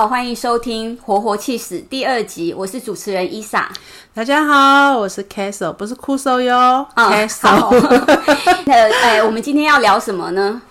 好，欢迎收听《活活气死》第二集，我是主持人伊莎。大家好，我是 Castle，不是酷搜哟。嗯、Castle，那哎，我们今天要聊什么呢？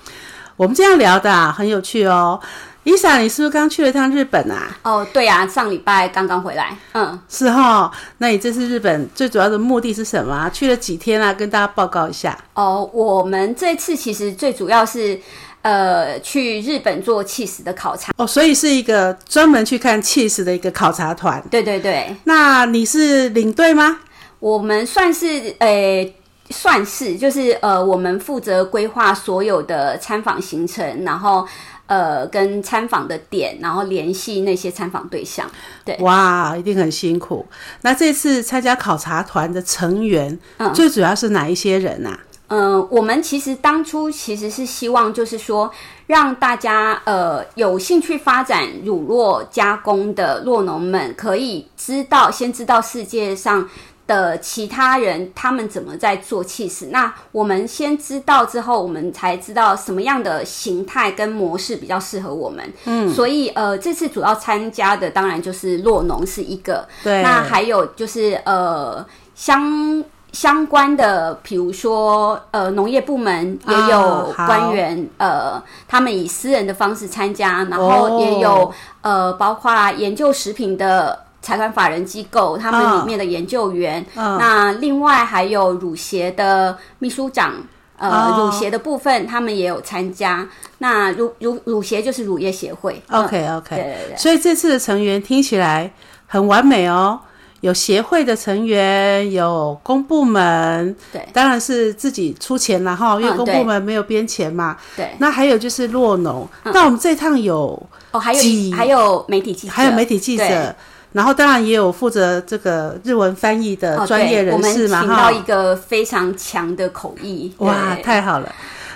我们今天要聊的、啊、很有趣哦。伊莎，你是不是刚去了趟日本啊？哦，对啊，上礼拜刚刚回来。嗯，是哈。那你这次日本最主要的目的是什么？去了几天啊？跟大家报告一下。哦，我们这次其实最主要是呃去日本做起司的考察。哦，所以是一个专门去看起司的一个考察团。对对对。那你是领队吗？我们算是呃算是，就是呃我们负责规划所有的参访行程，然后。呃，跟参访的点，然后联系那些参访对象。对，哇，一定很辛苦。那这次参加考察团的成员，嗯，最主要是哪一些人啊？嗯、呃，我们其实当初其实是希望，就是说让大家呃有兴趣发展乳酪加工的酪农们，可以知道，先知道世界上。的其他人他们怎么在做起司？那我们先知道之后，我们才知道什么样的形态跟模式比较适合我们。嗯，所以呃，这次主要参加的当然就是酪农是一个，对，那还有就是呃相相关的，比如说呃农业部门也有官员，哦，呃，他们以私人的方式参加，然后也有，哦，呃包括研究食品的。财团法人机构，他们里面的研究员，哦、那另外还有乳协的秘书长，呃，哦、乳协的部分他们也有参加。那乳乳乳协就是乳业协会。OK OK，对对对。所以这次的成员听起来很完美哦，有协会的成员，有公部门，对，当然是自己出钱了哈，因为公部门没有编钱嘛。对。那还有就是落农，嗯、那我们这趟有哦，还有还有媒体记者，还有媒体记者。然后当然也有负责这个日文翻译的专业人士嘛，哈、哦。我们请到一个非常强的口译，哇，太好了。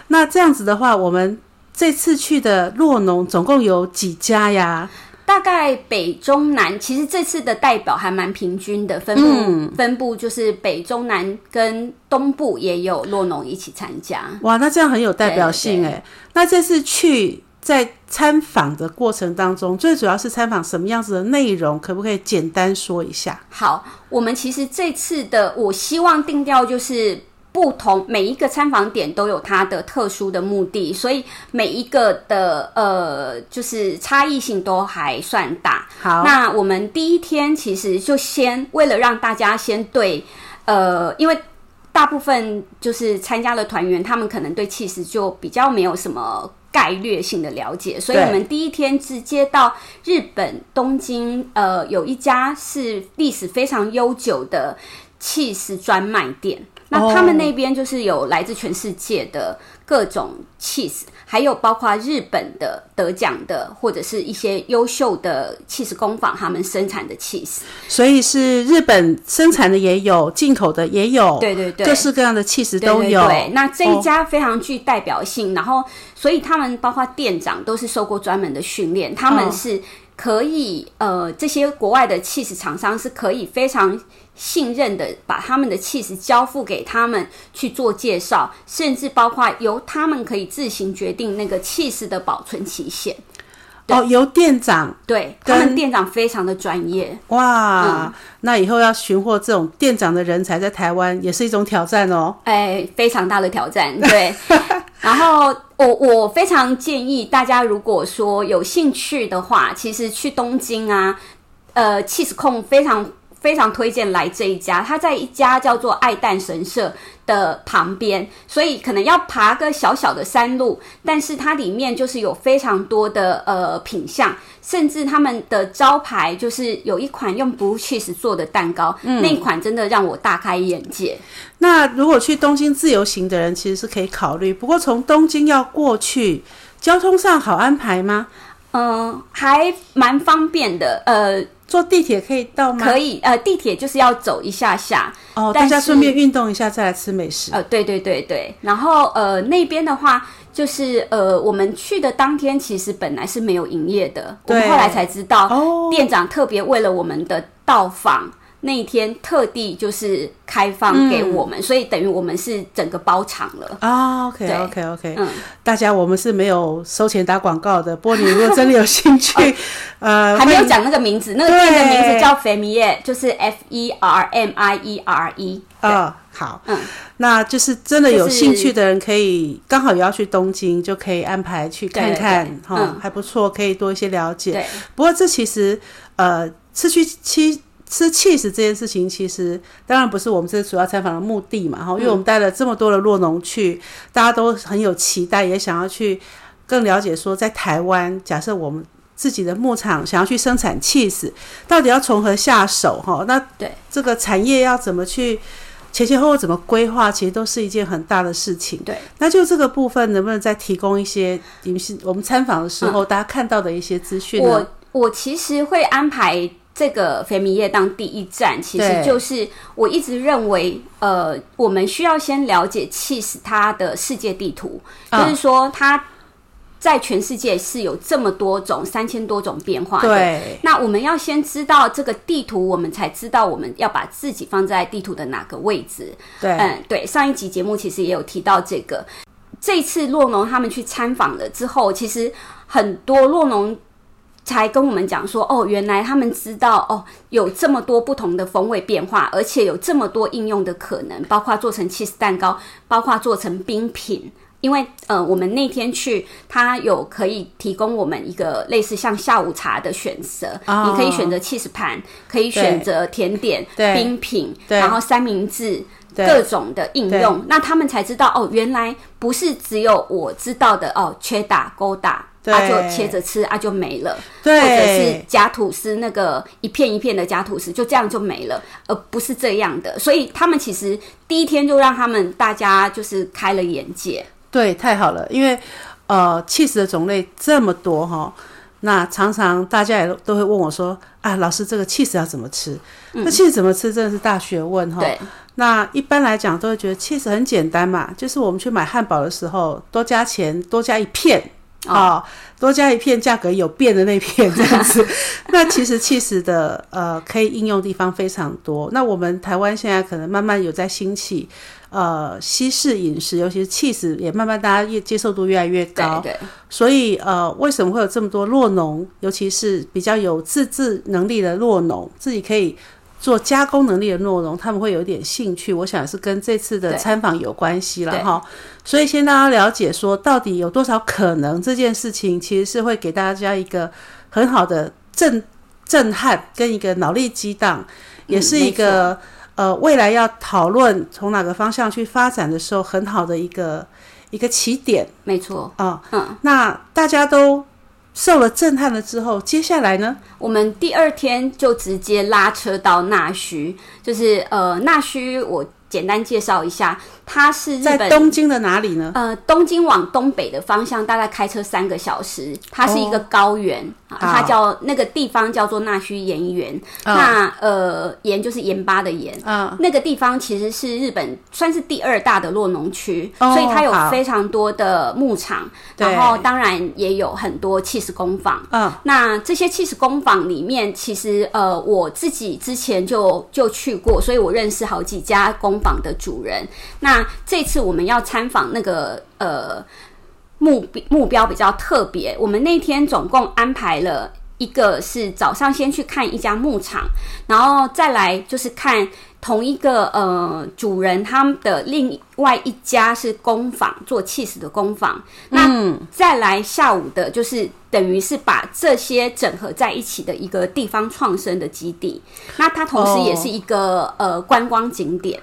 那这样子的话，我们这次去的落农总共有几家呀？大概北中南，其实这次的代表还蛮平均的，分布、嗯、分布就是北中南跟东部也有落农一起参加。哇，那这样很有代表性哎。那这次去。在参访的过程当中，最主要是参访什么样子的内容？可不可以简单说一下？好，我们其实这次的，我希望定调就是不同，每一个参访点都有它的特殊的目的，所以每一个的呃，就是差异性都还算大。好，那我们第一天其实就先为了让大家先对，呃，因为大部分就是参加了团员，他们可能对气势就比较没有什么。概略性的了解，所以我们第一天直接到日本东京，呃，有一家是历史非常悠久的气势专卖店。那他们那边就是有来自全世界的各种 cheese，，还有包括日本的得奖的，或者是一些优秀的 cheese 工坊，他们生产的 cheese。所以是日本生产的也有，进口的也有，对对对，各式各样的起司都有。对，对，对，那这一家非常具代表性，哦、然后所以他们包括店长都是受过专门的训练，他们是。可以，呃，这些国外的 cheese 厂商是可以非常信任的，把他们的气势交付给他们去做介绍，甚至包括由他们可以自行决定那个气势的保存期限。哦，由店长，对，他们店长非常的专业。哇，嗯，那以后要寻获这种店长的人才，在台湾也是一种挑战哦。哎，非常大的挑战，对。然后我我非常建议大家，如果说有兴趣的话，其实去东京啊，呃，气 e 控非常非常推荐来这一家。它在一家叫做爱蛋神社的旁边，所以可能要爬个小小的山路，但是它里面就是有非常多的呃品相，甚至他们的招牌就是有一款用 blue cheese 做的蛋糕，嗯，那一款真的让我大开眼界。那如果去东京自由行的人，其实是可以考虑。不过从东京要过去，交通上好安排吗？嗯、呃，还蛮方便的。呃，坐地铁可以到吗？可以。呃，地铁就是要走一下下。哦，大家顺便运动一下，再来吃美食。呃，对对对对。然后呃，那边的话，就是呃，我们去的当天其实本来是没有营业的，我们后来才知道，哦，店长特别为了我们的到访。那一天特地就是开放给我们，嗯、所以等于我们是整个包场了啊。OK OK OK，嗯，大家我们是没有收钱打广告的。不过你如果真的有兴趣，哦、呃，还没有讲那个名字，那个店的名字叫 Fermier，就是 F E R M I E R E。啊，好，嗯，那就是真的有兴趣的人可以刚好也要去东京，就可以安排去看看，哈、嗯，还不错，可以多一些了解。不过这其实呃，吃去七。吃 cheese 这件事情，其实当然不是我们这次主要采访的目的嘛，哈，因为我们带了这么多的洛农去，大家都很有期待，也想要去更了解说，在台湾，假设我们自己的牧场想要去生产 cheese，，到底要从何下手，哈，那对这个产业要怎么去前前后后怎么规划，其实都是一件很大的事情。对，那就这个部分，能不能再提供一些，你们是我们参访的时候大家看到的一些资讯呢？我我其实会安排。这个肥米业当第一站，其实就是我一直认为，呃，我们需要先了解 cheese 它的世界地图，哦、就是说它在全世界是有这么多种三千多种变化的。对，那我们要先知道这个地图，我们才知道我们要把自己放在地图的哪个位置。对，嗯，对，上一集节目其实也有提到这个。这次洛农他们去参访了之后，其实很多洛农。才跟我们讲说，哦，原来他们知道，哦，有这么多不同的风味变化，而且有这么多应用的可能，包括做成 cheese 蛋糕，包括做成冰品。因为，呃，我们那天去，它有可以提供我们一个类似像下午茶的选择，哦、你可以选择 cheese 盘，可以选择甜点、冰品，然后三明治，各种的应用。那他们才知道，哦，原来不是只有我知道的，哦，缺打勾打。对啊，就切着吃啊，就没了。对，或者是夹吐司，那个一片一片的夹吐司，就这样就没了，而不是这样的。所以他们其实第一天就让他们大家就是开了眼界。对，太好了，因为呃，，cheese 的种类这么多哈，那常常大家也都会问我说啊，老师这个起司要怎么吃？嗯、那起司怎么吃真的是大学问哈。对。那一般来讲都会觉得 cheese 很简单嘛，就是我们去买汉堡的时候多加钱，多加一片。啊、哦，多加一片，价格有变的那片这样子。那其实起司的呃，可以应用地方非常多。那我们台湾现在可能慢慢有在兴起呃西式饮食，尤其是起司也慢慢大家越接受度越来越高。对，对。所以呃，为什么会有这么多落农，尤其是比较有自制能力的落农，自己可以。做加工能力的诺农，他们会有点兴趣。我想是跟这次的参访有关系了哈。所以先让大家了解说，到底有多少可能这件事情，其实是会给大家一个很好的震震撼，跟一个脑力激荡，也是一个、嗯、呃未来要讨论从哪个方向去发展的时候，很好的一个一个起点。没错啊，嗯，那大家都。受了震撼了之后，接下来呢？我们第二天就直接拉车到纳须，就是呃，纳须我简单介绍一下。它是日本在东京的哪里呢？呃，东京往东北的方向，大概开车三个小时。它是一个高原，哦、它叫那个地方叫做纳须盐原。哦、那呃，盐就是盐巴的盐。嗯、那个地方其实是日本算是第二大的酪农区，哦、所以它有非常多的牧场，然后当然也有很多起司工坊。嗯、哦，那这些起司工坊里面，其实呃，我自己之前就就去过，所以我认识好几家工坊的主人。那那这次我们要参访那个呃目目标比较特别，我们那天总共安排了一个是早上先去看一家牧场，然后再来就是看同一个呃主人他们的另外一家是工坊做起司的工坊，那再来下午的就是等于是把这些整合在一起的一个地方创生的基地，那它同时也是一个呃观光景点。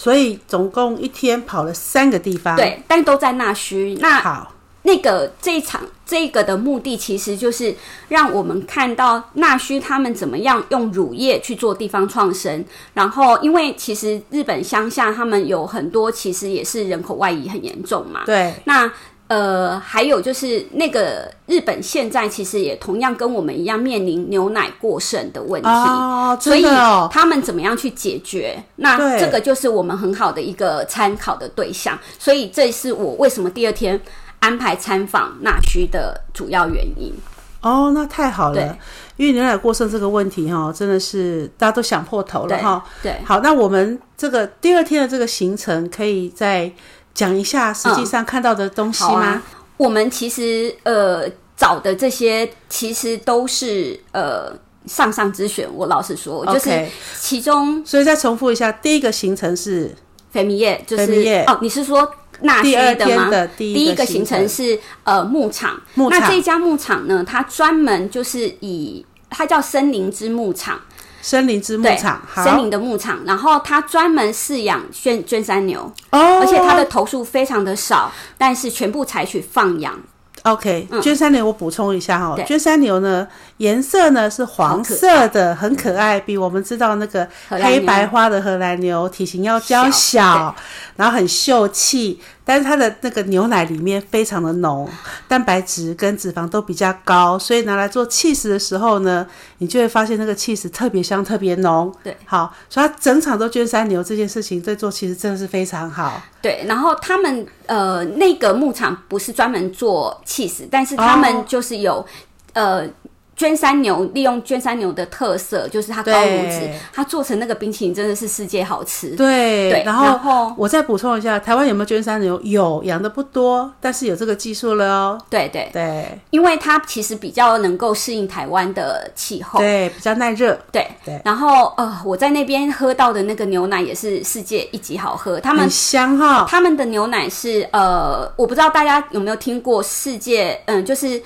所以总共一天跑了三个地方，对，但都在那须。那好，那个这一场这个的目的其实就是让我们看到那须他们怎么样用乳业去做地方创生。然后，因为其实日本乡下他们有很多其实也是人口外移很严重嘛，对，那。呃，还有就是那个日本现在其实也同样跟我们一样面临牛奶过剩的问题，哦，所以他们怎么样去解决？那这个就是我们很好的一个参考的对象。所以这是我为什么第二天安排参访那须的主要原因。哦，那太好了，因为牛奶过剩这个问题哈，真的是大家都想破头了哈。对，好，那我们这个第二天的这个行程，可以再讲一下实际上看到的东西吗？嗯、我们其实呃找的这些其实都是呃上上之选。我老实说就是其中，所以再重复一下，第一个行程是菲米耶，就是哦，你是说？纳须的吗？的第一，第一个行程是呃牧场，牧场。那这一家牧场呢，它专门就是以它叫森林之牧场，森林之牧场，森林的牧场。然后它专门饲养绢绢山牛，哦，而且它的头数非常的少，但是全部采取放养。OK，娟山牛我补充一下哈，娟山牛呢颜色呢是黄色的，很可爱，比我们知道那个黑白花的荷兰牛体型要娇小，然后很秀气。但是它的那个牛奶里面非常的浓，蛋白质跟脂肪都比较高，所以拿来做起司的时候呢，你就会发现那个起司特别香、特别浓。对，好，所以它整场都捐山牛这件事情在做其实真的是非常好。对，然后他们呃那个牧场不是专门做起司，但是他们就是有、哦、呃。绢山牛利用娟山牛的特色，就是它高乳脂，它做成那个冰淇淋真的是世界好吃。对，对，然后，我再补充一下，台湾有没有娟山牛？有，养的不多，但是有这个技术了哦。对对对，因为它其实比较能够适应台湾的气候，对，比较耐热。对对，然后呃，我在那边喝到的那个牛奶也是世界一级好喝，他们很香哈、哦。他们的牛奶是呃，我不知道大家有没有听过世界，嗯，就是。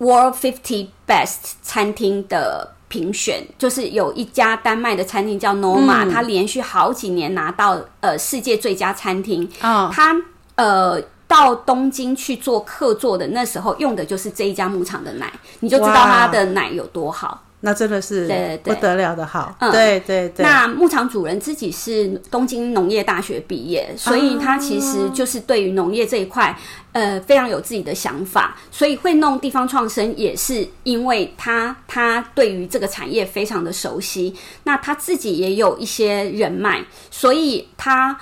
World Fifty Best 餐厅的评选，就是有一家丹麦的餐厅叫 Noma，它、嗯、连续好几年拿到呃世界最佳餐厅。啊，它呃到东京去做客座的那时候用的就是这一家牧场的奶，你就知道它的奶有多好。那真的是不得了的好，嗯，对对对。那牧场主人自己是东京农业大学毕业，所以他其实就是对于农业这一块，呃，非常有自己的想法，所以会弄地方创生也是因为他他对于这个产业非常的熟悉，那他自己也有一些人脉，所以他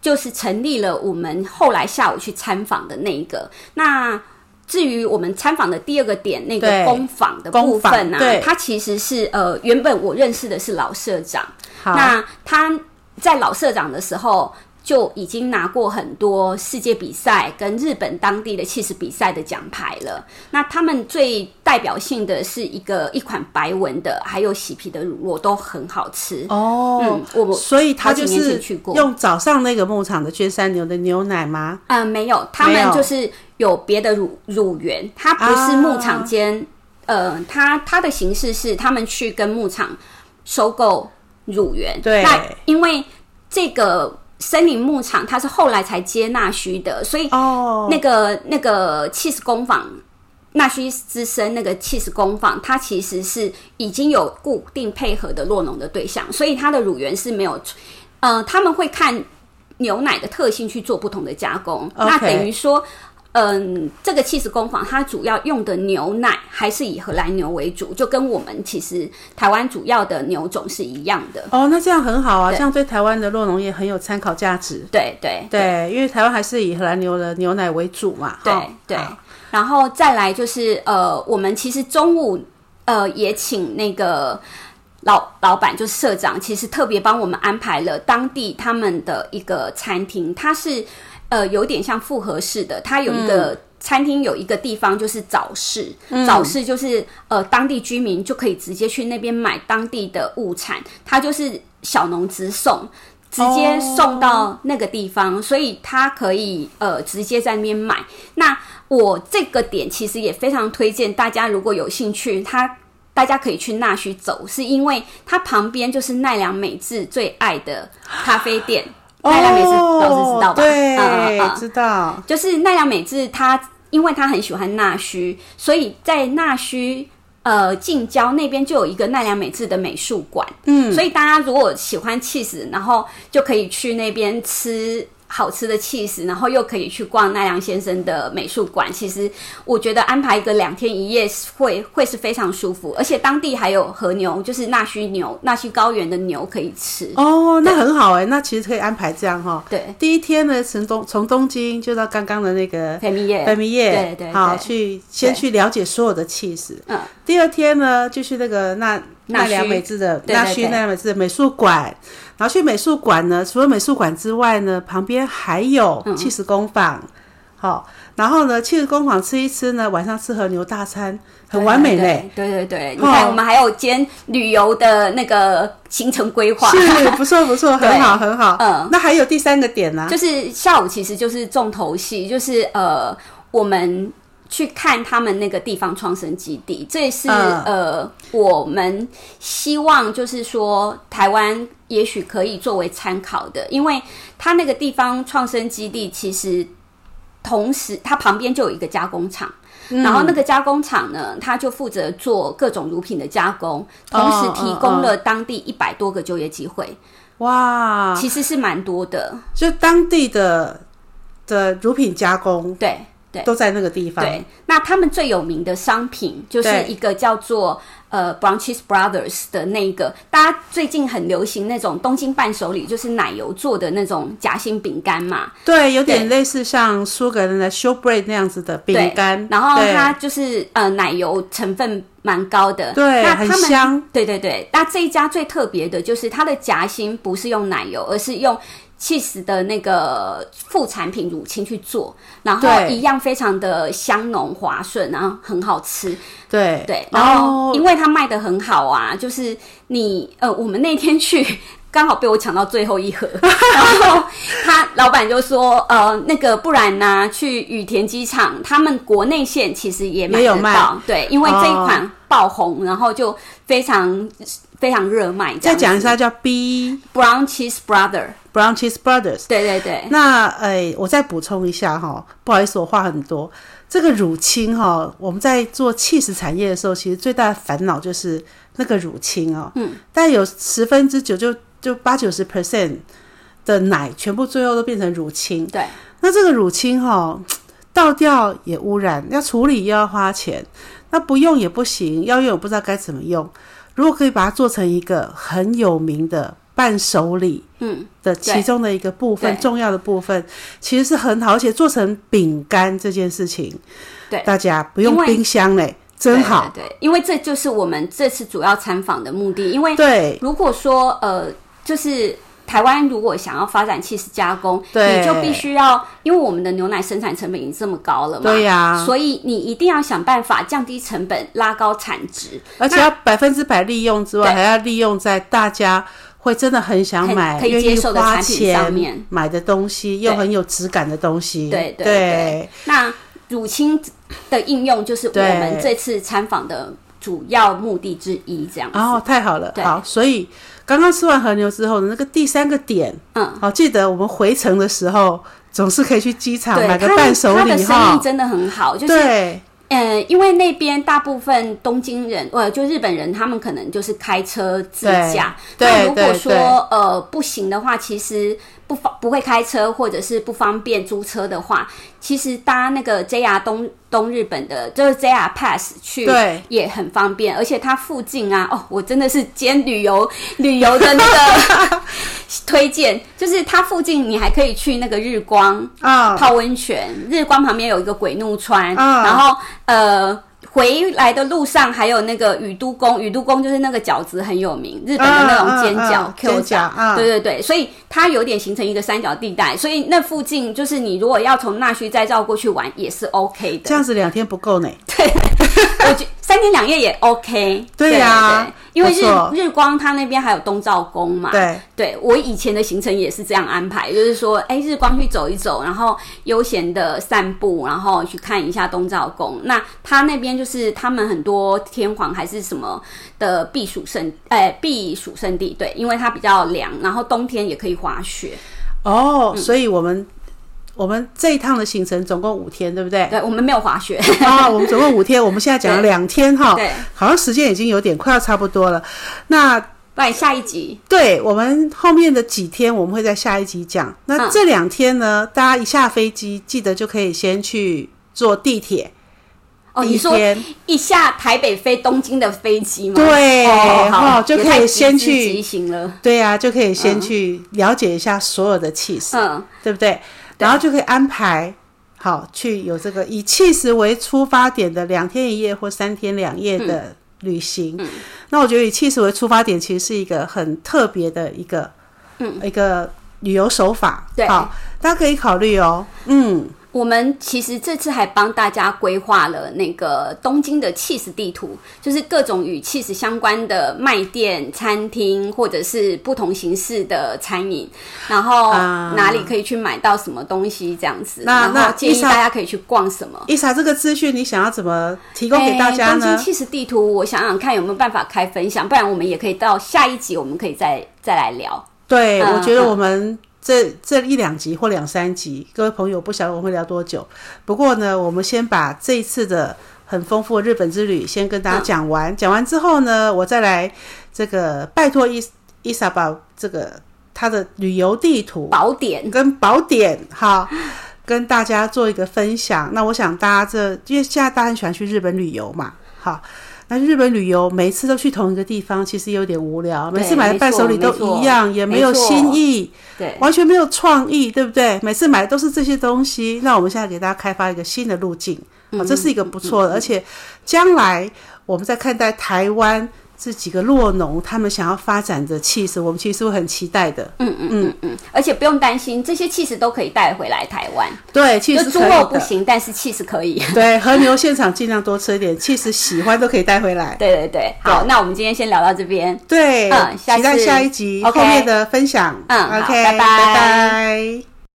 就是成立了我们后来下午去参访的那一个那。至于我们参访的第二个点，那个工坊的部分呢、啊，它其实是呃，原本我认识的是老社长，那他在老社长的时候就已经拿过很多世界比赛跟日本当地的气势比赛的奖牌了。那他们最代表性的是一个一款白纹的，还有喜皮的乳酪都很好吃哦。嗯，我所以他就是用早上那个牧场的绢山牛的牛奶吗？嗯、呃，没有，他们就是。有别的乳乳源，它不是牧场间、啊，呃，它它的形式是他们去跟牧场收购乳源。对，那因为这个森林牧场它是后来才接纳须的，所以哦，那个那个起司工坊纳须之森那个起司工坊，它其实是已经有固定配合的洛农的对象，所以它的乳源是没有，呃，他们会看牛奶的特性去做不同的加工.那等于说。嗯，这个起司工坊它主要用的牛奶还是以荷兰牛为主，就跟我们其实台湾主要的牛种是一样的。哦，那这样很好啊，这样对台湾的酪农业很有参考价值。对对对，对，因为台湾还是以荷兰牛的牛奶为主嘛。对对，然后再来就是呃，我们其实中午呃也请那个老老板，就是社长，其实特别帮我们安排了当地他们的一个餐厅，它是。呃，有点像复合式的，它有一个餐厅，有一个地方就是早市，嗯、早市就是呃当地居民就可以直接去那边买当地的物产，它就是小农直送，直接送到那个地方，哦、所以它可以呃直接在那边买。那我这个点其实也非常推荐大家，如果有兴趣，它大家可以去纳须走，是因为它旁边就是奈良美智最爱的咖啡店。奈良美智老师知道吧？对，嗯嗯嗯、知道。就是奈良美智，他因为他很喜欢纳须，所以在纳须呃近郊那边就有一个奈良美智的美术馆。嗯，所以大家如果喜欢起司，然后就可以去那边吃好吃的气势，然后又可以去逛奈良先生的美术馆。其实我觉得安排一个两天一夜会会是非常舒服，而且当地还有和牛，就是纳须牛、纳须高原的牛可以吃。哦，那很好哎，那其实可以安排这样哈。对，第一天呢，从东从东京就到刚刚的那个肥米叶，肥米叶，对对，好去先去了解所有的气势。嗯，第二天呢，就去那个那奈良美智的纳须奈良美智的美术馆。然后去美术馆呢，除了美术馆之外呢，旁边还有起司工坊，好、嗯，然后呢，起司工坊吃一吃呢，晚上吃和牛大餐，很完美嘞。对对对，你看我们还有兼旅游的那个行程规划，是不错不错，很好很好。嗯，那还有第三个点呢、啊，就是下午其实就是重头戏，就是呃，我们去看他们那个地方创生基地，这也是、嗯、呃，我们希望就是说台湾。也许可以作为参考的，因为它那个地方创生基地，其实同时它旁边就有一个加工厂，嗯、然后那个加工厂呢，它就负责做各种乳品的加工，同时提供了当地一百多个就业机会。哇，其实是蛮多的，就当地的的乳品加工，对对，都在那个地方。对，那他们最有名的商品就是一个叫做。呃，Brown Cheese Brothers 的那个，大家最近很流行那种东京伴手礼，就是奶油做的那种夹心饼干嘛。对，有点类似像苏格兰的 Shortbread 那样子的饼干。然后它就是呃奶油成分蛮高的，对，那他们很香。对对对，那这一家最特别的就是它的夹心不是用奶油，而是用。起司的那个副产品乳清去做，然后一样非常的香浓滑顺，然后很好吃。对。对，然后因为它卖的很好啊，就是你呃，我们那天去刚好被我抢到最后一盒，然后他老板就说呃，那个不然呢、啊，去羽田机场，他们国内线其实也买得到，有卖。对，因为这一款爆红，然后就非常。非常热卖。再讲一下，叫 B Brown Cheese Brother Brown Cheese Brothers。对对对。那哎，我再补充一下哈，不好意思，我话很多。这个乳清哈，我们在做 cheese 产业的时候，其实最大的烦恼就是那个乳清哦。嗯。但有十分之九，就就八九十 percent 的奶，全部最后都变成乳清。对。那这个乳清哈，倒掉也污染，要处理又要花钱，那不用也不行，要用我不知道该怎么用。如果可以把它做成一个很有名的伴手礼，嗯，的其中的一个部分，重要的部分，其实是很好，而且做成饼干这件事情，对，大家不用冰箱嘞，真好。对，对，对，因为这就是我们这次主要参访的目的。因为对，如果说呃，就是。台湾如果想要发展起司加工，你就必须要，因为我们的牛奶生产成本已经这么高了嘛，对呀、啊，所以你一定要想办法降低成本，拉高产值，而且要百分之百利用之外，还要利用在大家会真的很想买、可以接受的产品上面。买的东西，又很有质感的东西。对对对，对。那乳清的应用就是我们这次参访的主要目的之一，这样子。哦，太好了，好，所以。刚刚吃完和牛之后的那个第三个点，嗯，好，记得我们回程的时候总是可以去机场买个伴手礼哈。他的生意真的很好，就是，对，呃，因为那边大部分东京人，呃，就日本人，他们可能就是开车自驾。那如果说呃不行的话，其实。不方不会开车，或者是不方便租车的话，其实搭那个 JR 东东日本的，就是 JR Pass 去，对，也很方便。而且它附近啊，哦，我真的是兼旅游旅游的那个 推荐，就是它附近你还可以去那个日光啊泡温泉，日光旁边有一个鬼怒川，然后呃。回来的路上还有那个宇都宫，宇都宫就是那个饺子很有名，日本的那种煎饺、啊、Q 饺，啊、对对对，所以它有点形成一个三角地带，所以那附近就是你如果要从那须再绕过去玩也是 OK 的。这样子两天不够呢？对，我觉三天两夜也 OK。对呀、啊。对对因为日日光它那边还有东照宫嘛，对，对我以前的行程也是这样安排，就是说，哎，日光去走一走，然后悠闲的散步，然后去看一下东照宫。那它那边就是他们很多天皇还是什么的避暑胜，哎，避暑胜地，对，因为它比较凉，然后冬天也可以滑雪。哦，嗯、所以我们。我们这一趟的行程总共五天，对不对？对，我们没有滑雪啊。我们总共五天，我们现在讲了两天哈，对，好像时间已经有点快要差不多了。那不然下一集。对，我们后面的几天我们会在下一集讲。那这两天呢，嗯、大家一下飞机，记得就可以先去坐地铁。哦，你说一下台北飞东京的飞机吗？对，哦，好，就可以先去。急行了。对呀，啊，就可以先去了解一下所有的气势，嗯，对不对？对，然后就可以安排好去有这个以气势为出发点的两天一夜或三天两夜的旅行。嗯，那我觉得以气势为出发点，其实是一个很特别的一个，嗯，一个旅游手法。对，好，大家可以考虑哦。嗯。我们其实这次还帮大家规划了那个东京的起司地图，就是各种与起司相关的卖店、餐厅，或者是不同形式的餐饮，然后哪里可以去买到什么东西这样子。那那建议大家可以去逛什么？伊莎，这个资讯你想要怎么提供给大家呢？东京起司地图，我想想看有没有办法开分享，不然我们也可以到下一集，我们可以再再来聊。对，嗯、我觉得我们。这这一两集或两三集，各位朋友不晓得我们会聊多久。不过呢，我们先把这一次的很丰富的日本之旅先跟大家讲完。嗯、讲完之后呢，我再来这个拜托伊伊莎把这个他的旅游地图宝典跟宝典哈，跟大家做一个分享。那我想大家这因为现在大家很喜欢去日本旅游嘛，好。那日本旅游，每次都去同一个地方，其实有点无聊。每次买的伴手礼都一样，也没有新意，对，完全没有创意，对不对？每次买的都是这些东西。那我们现在给大家开发一个新的路径，啊、嗯，这是一个不错的，嗯、而且将来我们在看待台湾。这几个落农他们想要发展的气势，我们其实会很期待的。嗯嗯嗯嗯，而且不用担心，这些气势都可以带回来台湾。对，起司猪肉不行，但是气势可以。对，和牛现场尽量多吃一点，气势喜欢都可以带回来。对对对，好，那我们今天先聊到这边。对，嗯，期待下一集后面的分享。嗯，好，拜拜拜拜。